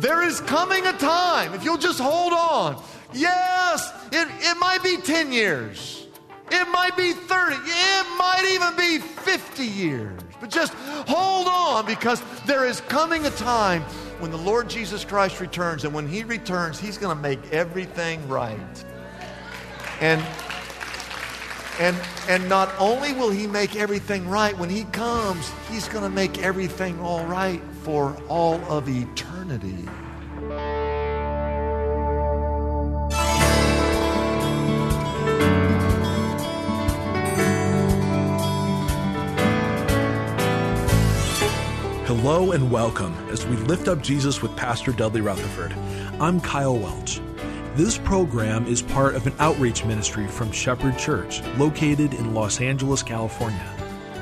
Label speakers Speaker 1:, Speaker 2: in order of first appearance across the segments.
Speaker 1: There is coming a time, if you'll just hold on. Yes, it, it might be 10 years. It might be 30. It might even be 50 years. But just hold on because there is coming a time when the Lord Jesus Christ returns. And when he returns, he's going to make everything right. And, and, and not only will he make everything right, when he comes, he's going to make everything all right for all of eternity.
Speaker 2: Hello and welcome as we lift up Jesus with Pastor Dudley Rutherford. I'm Kyle Welch. This program is part of an outreach ministry from Shepherd Church, located in Los Angeles, California.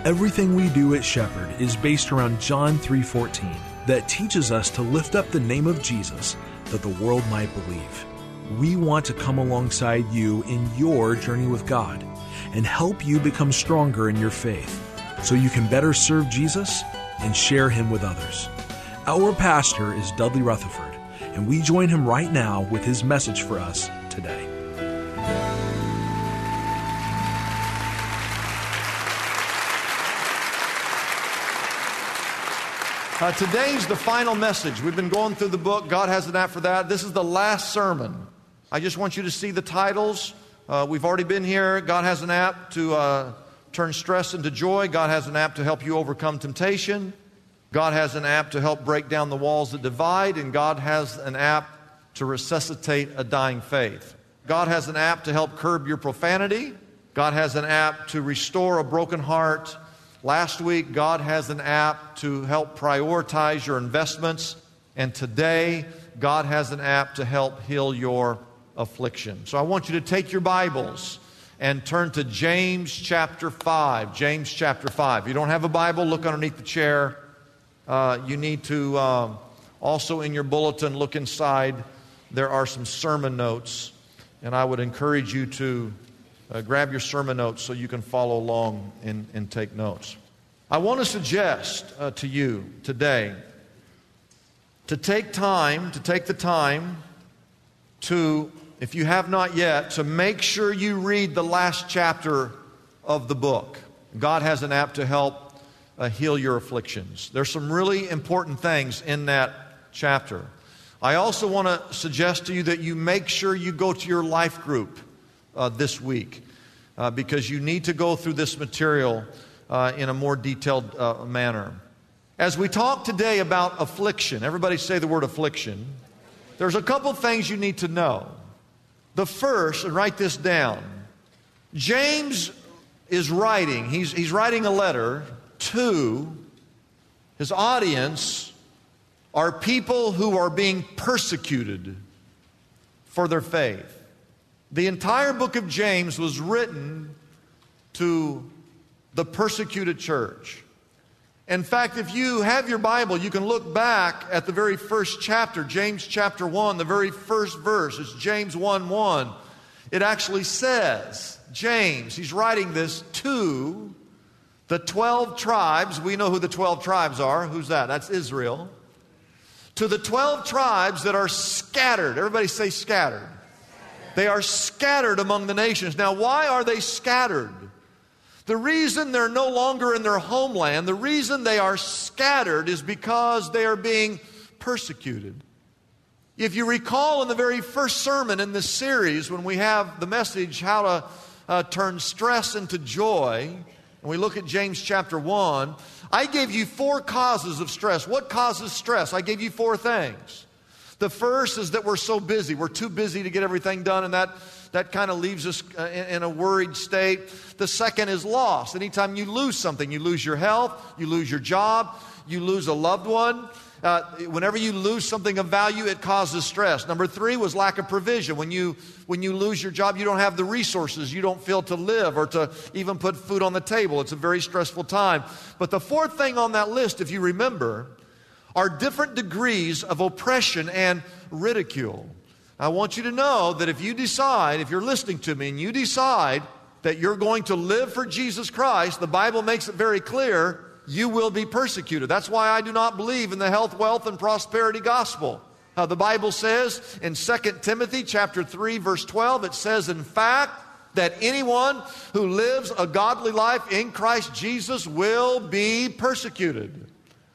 Speaker 2: Everything we do at Shepherd is based around John 3:14 that teaches us to lift up the name of Jesus that the world might believe. We want to come alongside you in your journey with God and help you become stronger in your faith so you can better serve Jesus and share him with others. Our pastor is Dudley Rutherford, and we join him right now with his message for us today.
Speaker 1: Uh, today's the final message. We've been going through the book. God has an app for that. This is the last sermon. I just want you to see the titles. Uh, we've already been here. God has an app to uh, turn stress into joy. God has an app to help you overcome temptation. God has an app to help break down the walls that divide. And God has an app to resuscitate a dying faith. God has an app to help curb your profanity. God has an app to restore a broken heart. Last week, God has an app to help prioritize your investments. And today, God has an app to help heal your affliction. So I want you to take your Bibles and turn to James chapter 5. James chapter 5. If you don't have a Bible, look underneath the chair. Uh, you need to uh, also in your bulletin look inside. There are some sermon notes, and I would encourage you to uh, grab your sermon notes so you can follow along and, and take notes. I want to suggest uh, to you today to take time, to take the time to, if you have not yet, to make sure you read the last chapter of the book. God has an app to help uh, heal your afflictions. There's some really important things in that chapter. I also want to suggest to you that you make sure you go to your life group uh, this week uh, because you need to go through this material uh, in a more detailed uh, manner. As we talk today about affliction, everybody say the word affliction. There's a couple things you need to know. The first, and write this down James is writing, he's, he's writing a letter to his audience are people who are being persecuted for their faith. The entire book of James was written to the persecuted church. In fact, if you have your Bible, you can look back at the very first chapter, James chapter 1, the very first verse. It's James 1 1. It actually says, James, he's writing this to the 12 tribes. We know who the 12 tribes are. Who's that? That's Israel. To the 12 tribes that are scattered. Everybody say scattered. They are scattered among the nations. Now, why are they scattered? The reason they're no longer in their homeland, the reason they are scattered is because they are being persecuted. If you recall in the very first sermon in this series, when we have the message, How to uh, Turn Stress into Joy, and we look at James chapter 1, I gave you four causes of stress. What causes stress? I gave you four things. The first is that we're so busy. We're too busy to get everything done, and that, that kind of leaves us uh, in, in a worried state. The second is loss. Anytime you lose something, you lose your health, you lose your job, you lose a loved one. Uh, whenever you lose something of value, it causes stress. Number three was lack of provision. When you, when you lose your job, you don't have the resources. You don't feel to live or to even put food on the table. It's a very stressful time. But the fourth thing on that list, if you remember, are different degrees of oppression and ridicule. I want you to know that if you decide, if you're listening to me and you decide that you're going to live for Jesus Christ, the Bible makes it very clear you will be persecuted. That's why I do not believe in the health, wealth, and prosperity gospel. Uh, the Bible says in 2 Timothy chapter 3 verse 12 it says in fact that anyone who lives a godly life in Christ Jesus will be persecuted.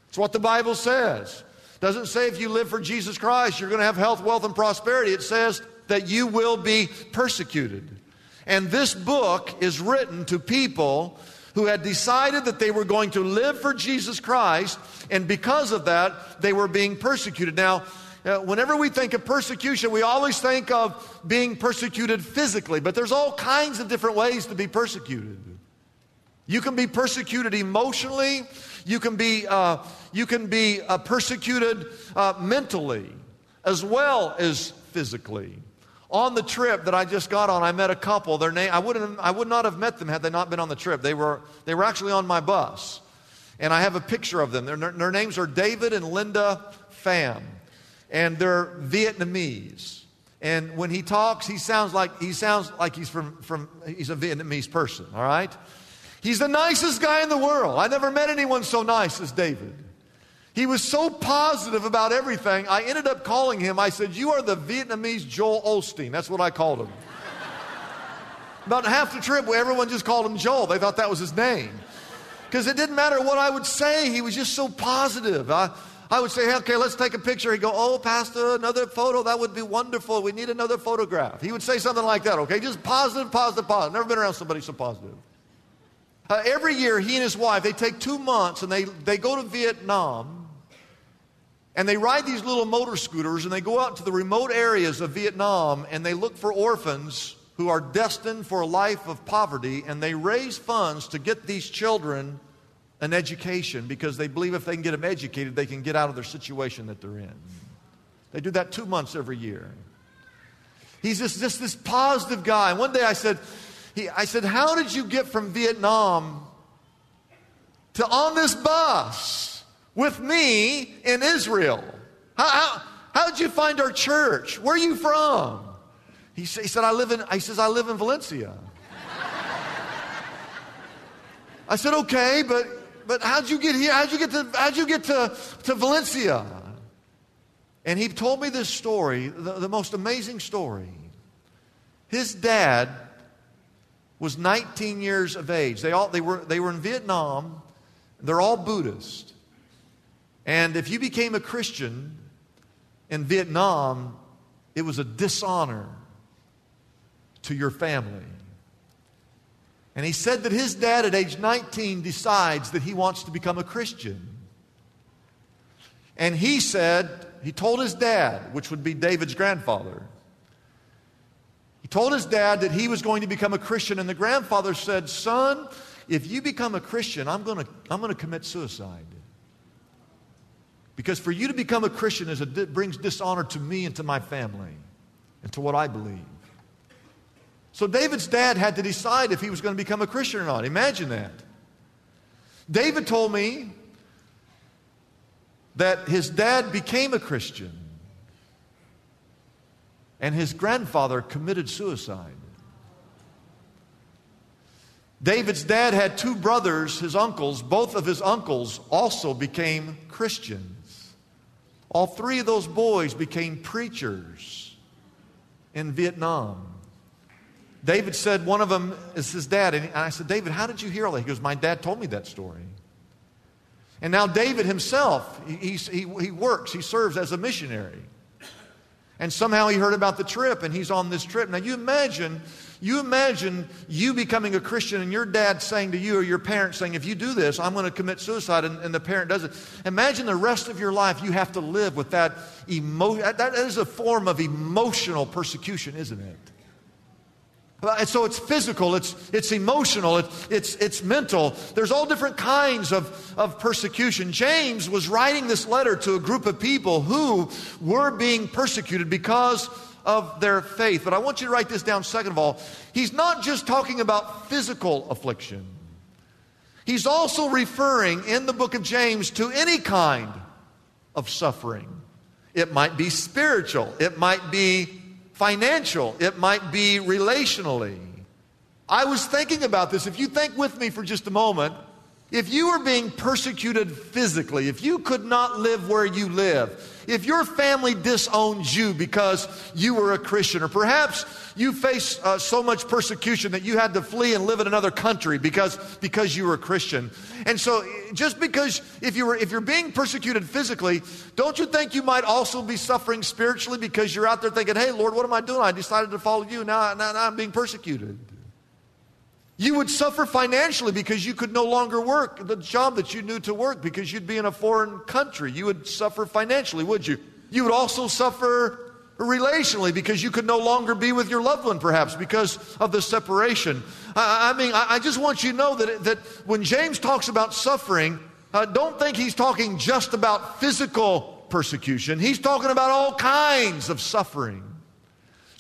Speaker 1: It's what the Bible says. Doesn't say if you live for Jesus Christ you're going to have health, wealth and prosperity. It says that you will be persecuted. And this book is written to people who had decided that they were going to live for Jesus Christ, and because of that, they were being persecuted. Now, uh, whenever we think of persecution, we always think of being persecuted physically, but there's all kinds of different ways to be persecuted. You can be persecuted emotionally, you can be, uh, you can be uh, persecuted uh, mentally, as well as physically. On the trip that I just got on, I met a couple. Their name, I, wouldn't, I would not have met them had they not been on the trip. They were, they were actually on my bus. And I have a picture of them. Their, their names are David and Linda Pham. And they're Vietnamese. And when he talks, he sounds like, he sounds like he's, from, from, he's a Vietnamese person, all right? He's the nicest guy in the world. I never met anyone so nice as David. He was so positive about everything, I ended up calling him. I said, You are the Vietnamese Joel Osteen. That's what I called him. about half the trip, everyone just called him Joel. They thought that was his name. Because it didn't matter what I would say, he was just so positive. I, I would say, hey, okay, let's take a picture. He'd go, oh, Pastor, another photo. That would be wonderful. We need another photograph. He would say something like that, okay? Just positive, positive, positive. Never been around somebody so positive. Uh, every year, he and his wife, they take two months and they, they go to Vietnam and they ride these little motor scooters and they go out to the remote areas of Vietnam and they look for orphans who are destined for a life of poverty and they raise funds to get these children an education because they believe if they can get them educated, they can get out of their situation that they're in. They do that two months every year. He's just, this positive guy. And one day I said, he, I said, How did you get from Vietnam to on this bus? With me in Israel. How, how, how did you find our church? Where are you from? He, he said, I live in, he says, I live in Valencia. I said, okay, but, but how'd you get here? How'd you get to, how'd you get to, to Valencia? And he told me this story, the, the most amazing story. His dad was 19 years of age. They, all, they, were, they were in Vietnam. They're all Buddhist. And if you became a Christian in Vietnam, it was a dishonor to your family. And he said that his dad at age 19 decides that he wants to become a Christian. And he said, he told his dad, which would be David's grandfather, he told his dad that he was going to become a Christian. And the grandfather said, Son, if you become a Christian, I'm going to, I'm going to commit suicide. Because for you to become a Christian is a, brings dishonor to me and to my family and to what I believe. So David's dad had to decide if he was going to become a Christian or not. Imagine that. David told me that his dad became a Christian and his grandfather committed suicide. David's dad had two brothers, his uncles. Both of his uncles also became Christians. All three of those boys became preachers in Vietnam. David said one of them is his dad. And I said, David, how did you hear all that? He goes, My dad told me that story. And now David himself, he, he, he works, he serves as a missionary. And somehow he heard about the trip and he's on this trip. Now you imagine you imagine you becoming a Christian and your dad saying to you or your parents saying, if you do this, I'm going to commit suicide, and, and the parent does it. Imagine the rest of your life you have to live with that emotion. That is a form of emotional persecution, isn't it? And so it's physical, it's, it's emotional, it's, it's, it's mental. There's all different kinds of, of persecution. James was writing this letter to a group of people who were being persecuted because of their faith. But I want you to write this down, second of all. He's not just talking about physical affliction, he's also referring in the book of James to any kind of suffering. It might be spiritual, it might be financial, it might be relationally. I was thinking about this. If you think with me for just a moment, if you were being persecuted physically, if you could not live where you live, if your family disowns you because you were a Christian, or perhaps you faced uh, so much persecution that you had to flee and live in another country because, because you were a Christian. And so, just because if, you were, if you're being persecuted physically, don't you think you might also be suffering spiritually because you're out there thinking, hey, Lord, what am I doing? I decided to follow you. Now, now, now I'm being persecuted. You would suffer financially because you could no longer work the job that you knew to work because you'd be in a foreign country. You would suffer financially, would you? You would also suffer relationally because you could no longer be with your loved one, perhaps, because of the separation. I, I mean, I, I, just want you to know that, that when James talks about suffering, uh, don't think he's talking just about physical persecution, he's talking about all kinds of suffering.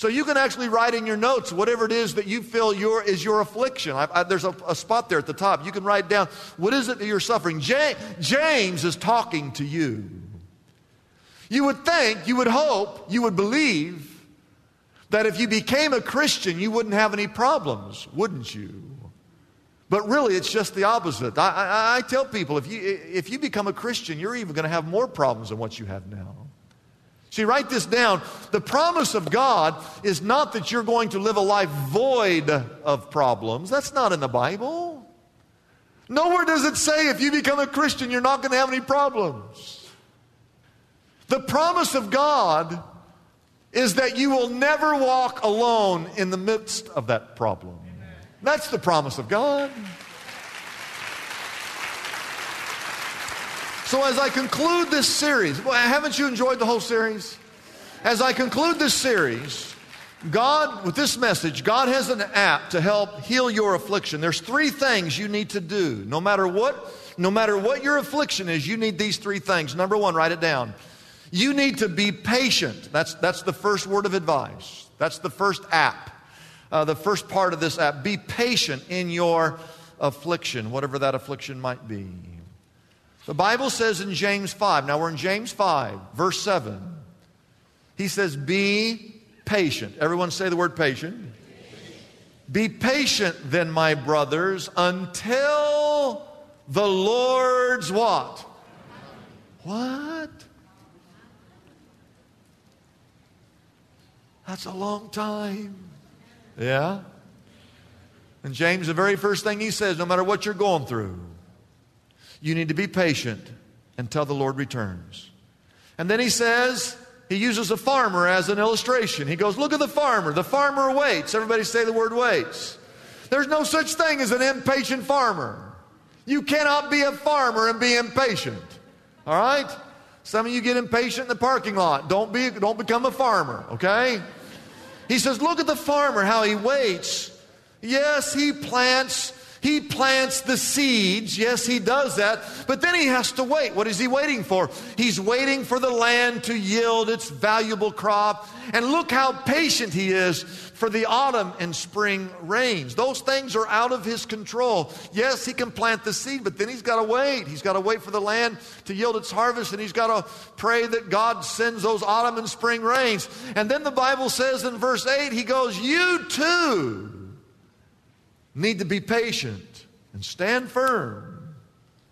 Speaker 1: So you can actually write in your notes whatever it is that you feel your, is your affliction. I, I, there's a, a, spot there at the top. You can write down what is it that you're suffering. James, James is talking to you. You would think, you would hope, you would believe that if you became a Christian, you wouldn't have any problems, wouldn't you? But really, it's just the opposite. I, I, I tell people if you, if you become a Christian, you're even going to have more problems than what you have now. See, write this down. The promise of God is not that you're going to live a life void of problems. That's not in the Bible. Nowhere does it say if you become a Christian, you're not going to have any problems. The promise of God is that you will never walk alone in the midst of that problem. That's the promise of God. So, as I conclude this series, well, haven't you enjoyed the whole series? As I conclude this series, God, with this message, God has an app to help heal your affliction. There's three things you need to do. No matter what, no matter what your affliction is, you need these three things. Number one, write it down. You need to be patient. That's, that's the first word of advice. That's the first app, uh, the first part of this app. Be patient in your affliction, whatever that affliction might be. The Bible says in James 5, now we're in James 5, verse 7. He says, Be patient. Everyone say the word patient. Be patient then, my brothers, until the Lord's what? What? That's a long time. Yeah? And James, the very first thing he says, no matter what you're going through, you need to be patient until the Lord returns. And then he says, he uses a farmer as an illustration. He goes, Look at the farmer. The farmer waits. Everybody say the word waits. There's no such thing as an impatient farmer. You cannot be a farmer and be impatient. All right? Some of you get impatient in the parking lot. Don't, be, don't become a farmer, okay? He says, Look at the farmer, how he waits. Yes, he plants he plants the seeds. Yes, he does that. But then he has to wait. What is he waiting for? He's waiting for the land to yield its valuable crop. And look how patient he is for the autumn and spring rains. Those things are out of his control. Yes, he can plant the seed, but then he's got to wait. He's got to wait for the land to yield its harvest, and he's got to pray that God sends those autumn and spring rains. And then the Bible says in verse 8, he goes, You too need to be patient and stand firm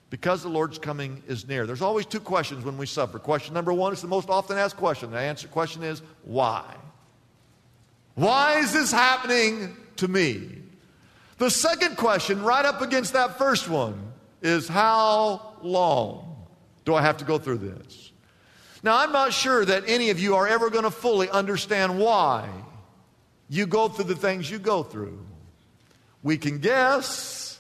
Speaker 1: because the Lord's coming is near. There's always two questions when we suffer. Question number one is the most often asked question. The answer question is why? Why is this happening to me? The second question, right up against that first one, is how long do I have to go through this? Now, I'm not sure that any of you are ever going to fully understand why you go through the things you go through. We can guess.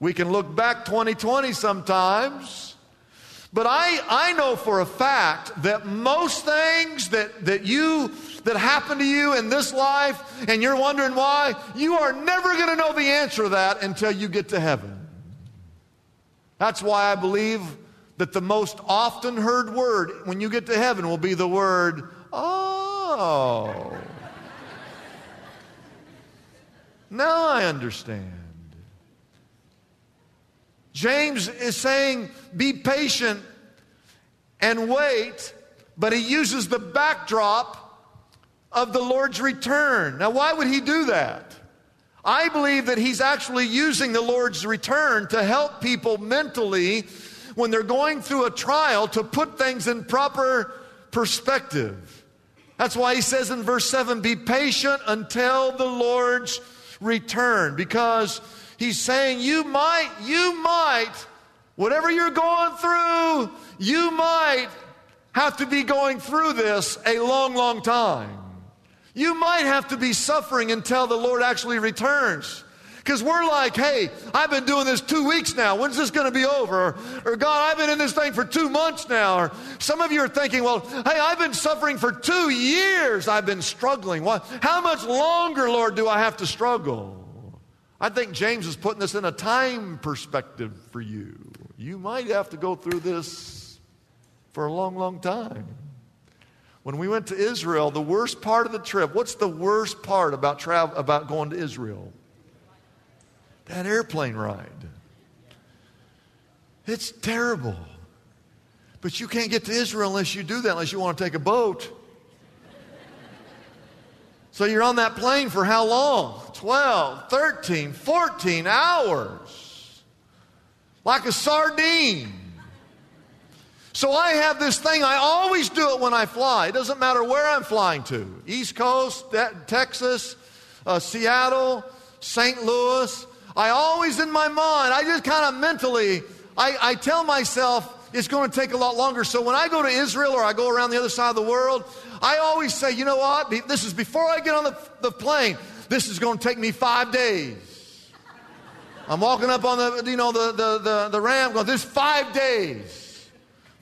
Speaker 1: We can look back 2020 sometimes. But I, I know for a fact that most things that, that you that happen to you in this life and you're wondering why, you are never going to know the answer to that until you get to heaven. That's why I believe that the most often heard word when you get to heaven will be the word, oh. Now I understand. James is saying, be patient and wait, but he uses the backdrop of the Lord's return. Now, why would he do that? I believe that he's actually using the Lord's return to help people mentally when they're going through a trial to put things in proper perspective. That's why he says in verse 7 be patient until the Lord's return because he's saying you might, you might, whatever you're going through, you might have to be going through this a long, long time. You might have to be suffering until the Lord actually returns. Because we're like, hey, I've been doing this two weeks now. When's this going to be over? Or, God, I've been in this thing for two months now. Or some of you are thinking, well, hey, I've been suffering for two years. I've been struggling. What, how much longer, Lord, do I have to struggle? I think James is putting this in a time perspective for you. You might have to go through this for a long, long time. When we went to Israel, the worst part of the trip, what's the worst part about, travel, about going to Israel? That airplane ride. It's terrible. But you can't get to Israel unless you do that, unless you want to take a boat. So you're on that plane for how long? 12, 13, 14 hours. Like a sardine. So I have this thing, I always do it when I fly. It doesn't matter where I'm flying to East Coast, Texas, uh, Seattle, St. Louis. I always, in my mind, I just kind of mentally, I, I tell myself it's going to take a lot longer. So when I go to Israel or I go around the other side of the world, I always say, you know what? This is before I get on the, the plane. This is going to take me five days. I'm walking up on the, you know, the, the, the, the ramp going, this five days.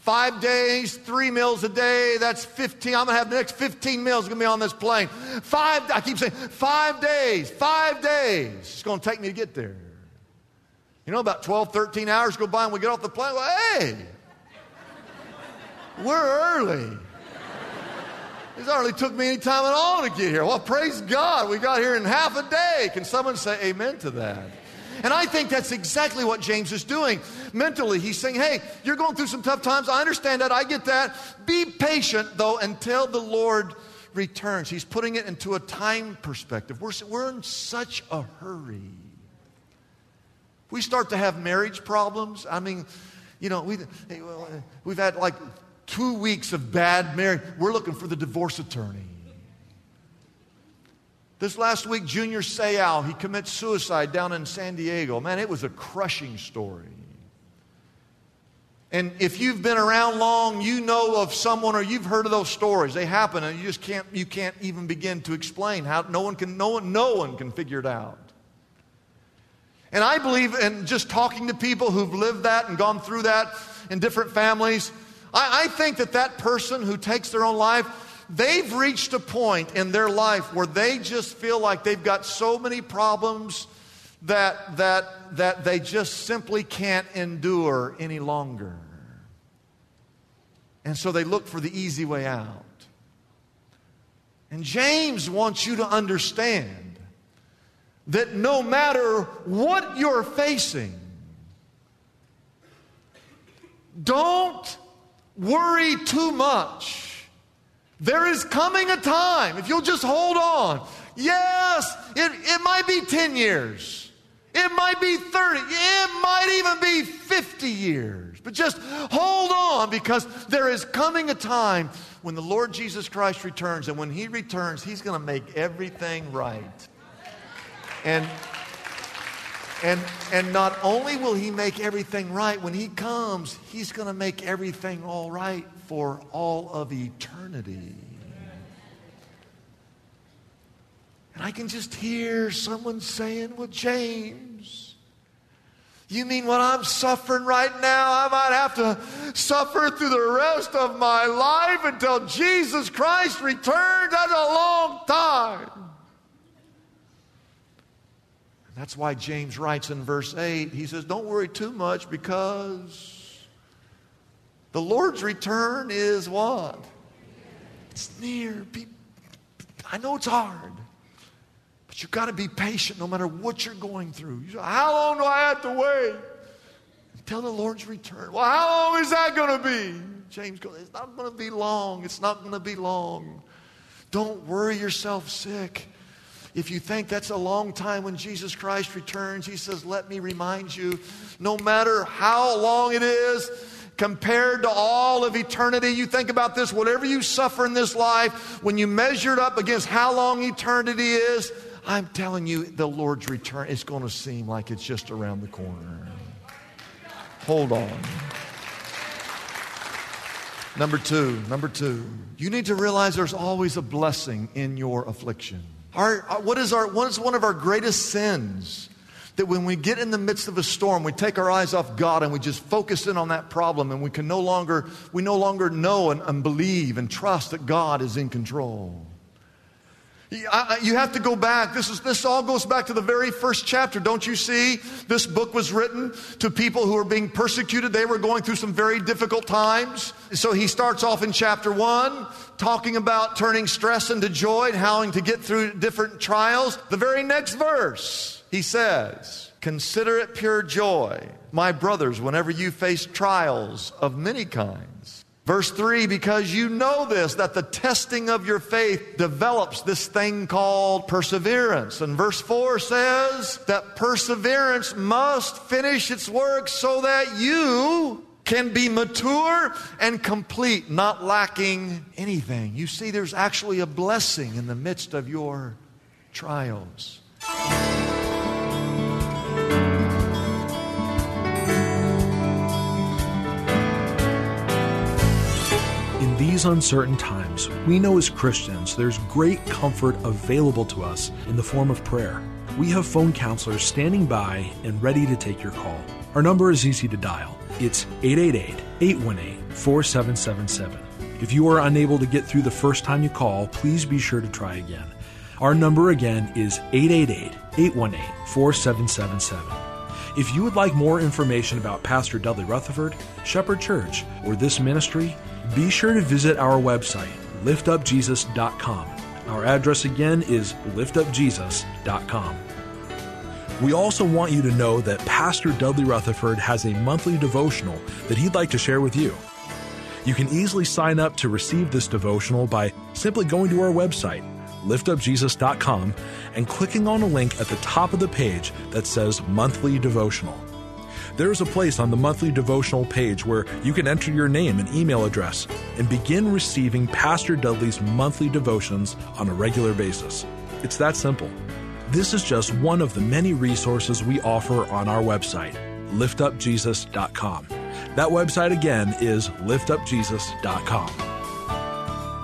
Speaker 1: Five days, three meals a day, that's 15. I'm gonna have the next 15 meals gonna be on this plane. Five, I keep saying, five days, five days. It's gonna take me to get there. You know, about 12, 13 hours go by and we get off the plane. Well, hey, we're early. This hardly took me any time at all to get here. Well, praise God, we got here in half a day. Can someone say amen to that? And I think that's exactly what James is doing mentally. He's saying, hey, you're going through some tough times. I understand that. I get that. Be patient, though, until the Lord returns. He's putting it into a time perspective. We're, we're in such a hurry. We start to have marriage problems. I mean, you know, we, we've had like two weeks of bad marriage. We're looking for the divorce attorney. This last week, Junior Seau, he commits suicide down in San Diego. Man, it was a crushing story. And if you've been around long, you know of someone or you've heard of those stories. They happen and you just can't you can't even begin to explain how no one can no one no one can figure it out. And I believe in just talking to people who've lived that and gone through that in different families. I, I think that that person who takes their own life they've reached a point in their life where they just feel like they've got so many problems that, that, that they just simply can't endure any longer. And so they look for the easy way out. And James wants you to understand that no matter what you're facing, don't worry too much there is coming a time, if you'll just hold on. Yes, it, it might be 10 years. It might be 30. It might even be 50 years. But just hold on because there is coming a time when the Lord Jesus Christ returns. And when He returns, He's going to make everything right. And, and, and not only will He make everything right, when He comes, He's going to make everything all right for all of eternity. And I can just hear someone saying, Well, James, You mean what I'm suffering right now? I might have to suffer through the rest of my life until Jesus Christ returns. That's a long time. That's why James writes in verse 8, he says, Don't worry too much because the Lord's return is what? It's near. I know it's hard. But you've got to be patient no matter what you're going through. You say, how long do I have to wait? Until the Lord's return. Well, how long is that going to be? James goes, It's not going to be long. It's not going to be long. Don't worry yourself sick. If you think that's a long time when Jesus Christ returns, he says, Let me remind you, no matter how long it is, compared to all of eternity. You think about this, whatever you suffer in this life, when you measure it up against how long eternity is, I'm telling you, the Lord's return is going to seem like it's just around the corner. Hold on. Number two, number two, you need to realize there's always a blessing in your affliction. Our, what, is our, what is one of our greatest sins? That when we get in the midst of a storm, we take our eyes off God and we just focus in on that problem and we can no longer, we no longer know and, and believe and trust that God is in control. You have to go back. This, is, this all goes back to the very first chapter. Don't you see? This book was written to people who were being persecuted. They were going through some very difficult times. So he starts off in chapter one, talking about turning stress into joy and how to get through different trials. The very next verse, he says, Consider it pure joy, my brothers, whenever you face trials of many kinds Verse 3 because you know this, that the testing of your faith develops this thing called perseverance. And verse 4 says that perseverance must finish its work so that you can be mature and complete, not lacking anything. You see, there's actually a blessing in the midst of your trials.
Speaker 2: These uncertain times, we know as Christians there's great comfort available to us in the form of prayer. We have phone counselors standing by and ready to take your call. Our number is easy to dial. It's 888 818 4777. If you are unable to get through the first time you call, please be sure to try again. Our number again is 888 818 4777. If you would like more information about Pastor Dudley Rutherford, Shepherd Church, or this ministry, be sure to visit our website, liftupjesus.com. Our address again is liftupjesus.com. We also want you to know that Pastor Dudley Rutherford has a monthly devotional that he'd like to share with you. You can easily sign up to receive this devotional by simply going to our website, liftupjesus.com, and clicking on a link at the top of the page that says Monthly Devotional there is a place on the monthly devotional page where you can enter your name and email address and begin receiving Pastor Dudley's monthly devotions on a regular basis. It's that simple. This is just one of the many resources we offer on our website, liftupjesus.com. That website again is liftupjesus.com.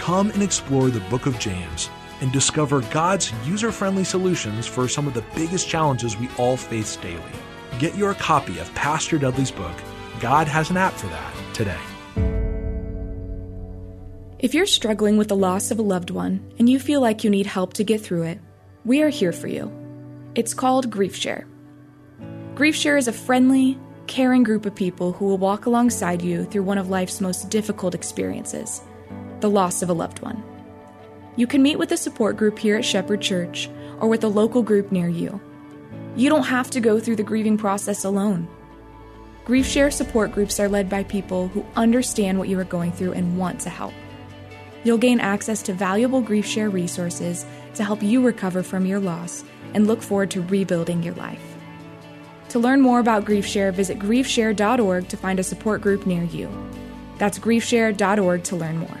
Speaker 2: Come and explore the book of James and discover God's user friendly solutions for some of the biggest challenges we all face daily. Get your copy of Pastor Dudley's book, God Has an App for That, today.
Speaker 3: If you're struggling with the loss of a loved one and you feel like you need help to get through it, we are here for you. It's called Grief Share. Grief Share is a friendly, caring group of people who will walk alongside you through one of life's most difficult experiences the loss of a loved one. You can meet with a support group here at Shepherd Church or with a local group near you. You don't have to go through the grieving process alone. Grief Share support groups are led by people who understand what you are going through and want to help. You'll gain access to valuable Grief Share resources to help you recover from your loss and look forward to rebuilding your life. To learn more about GriefShare, visit griefshare.org to find a support group near you. That's griefshare.org to learn more.